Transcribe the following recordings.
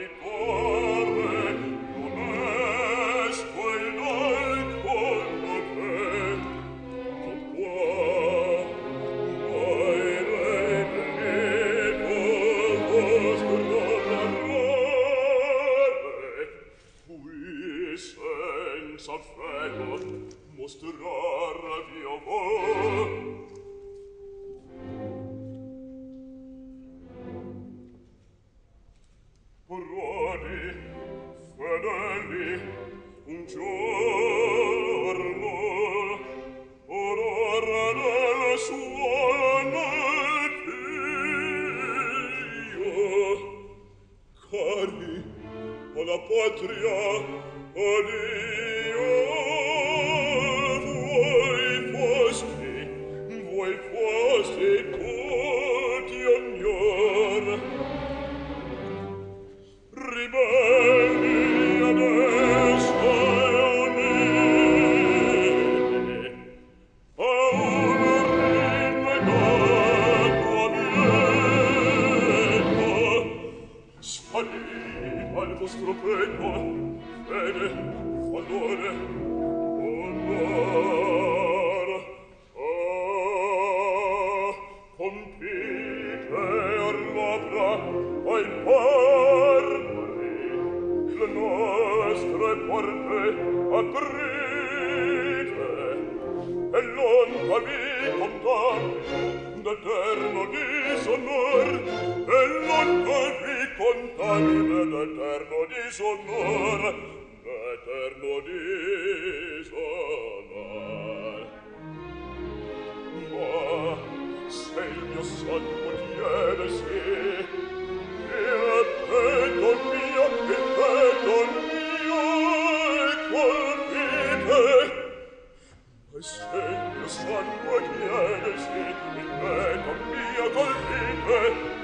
it cari alla patria odio voi foste voi foste con al vostro petto bene onore onor ah compite l'opera al parvare le nostre porte aprite. E lontami contare d'eterno disonor e lontami contamine d'eterno disonor, d'eterno disonor. Ma se il mio sangue tiene sì, il peton mio, il peton mio è colpite. Ma se il mio sangue tiene sì, il peton mio colpite,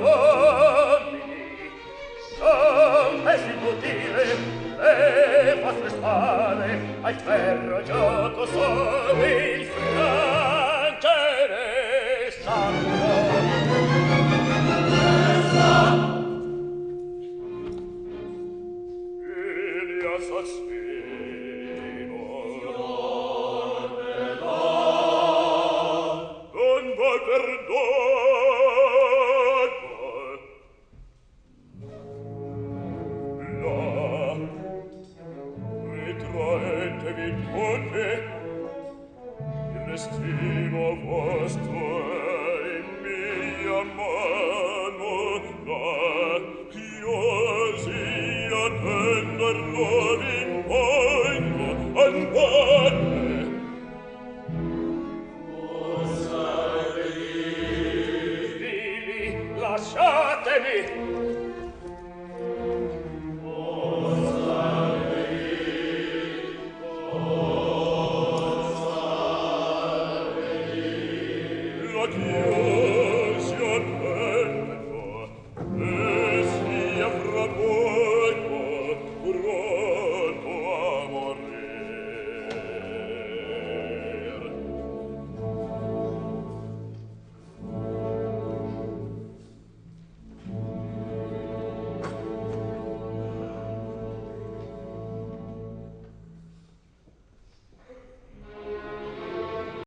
uomini son esibutile le vostre spade al ferro gioco sono il frangere sangue il mio destino vostro è in mia mano da chiosi a tender non impogno al padre lasciatemi. Dio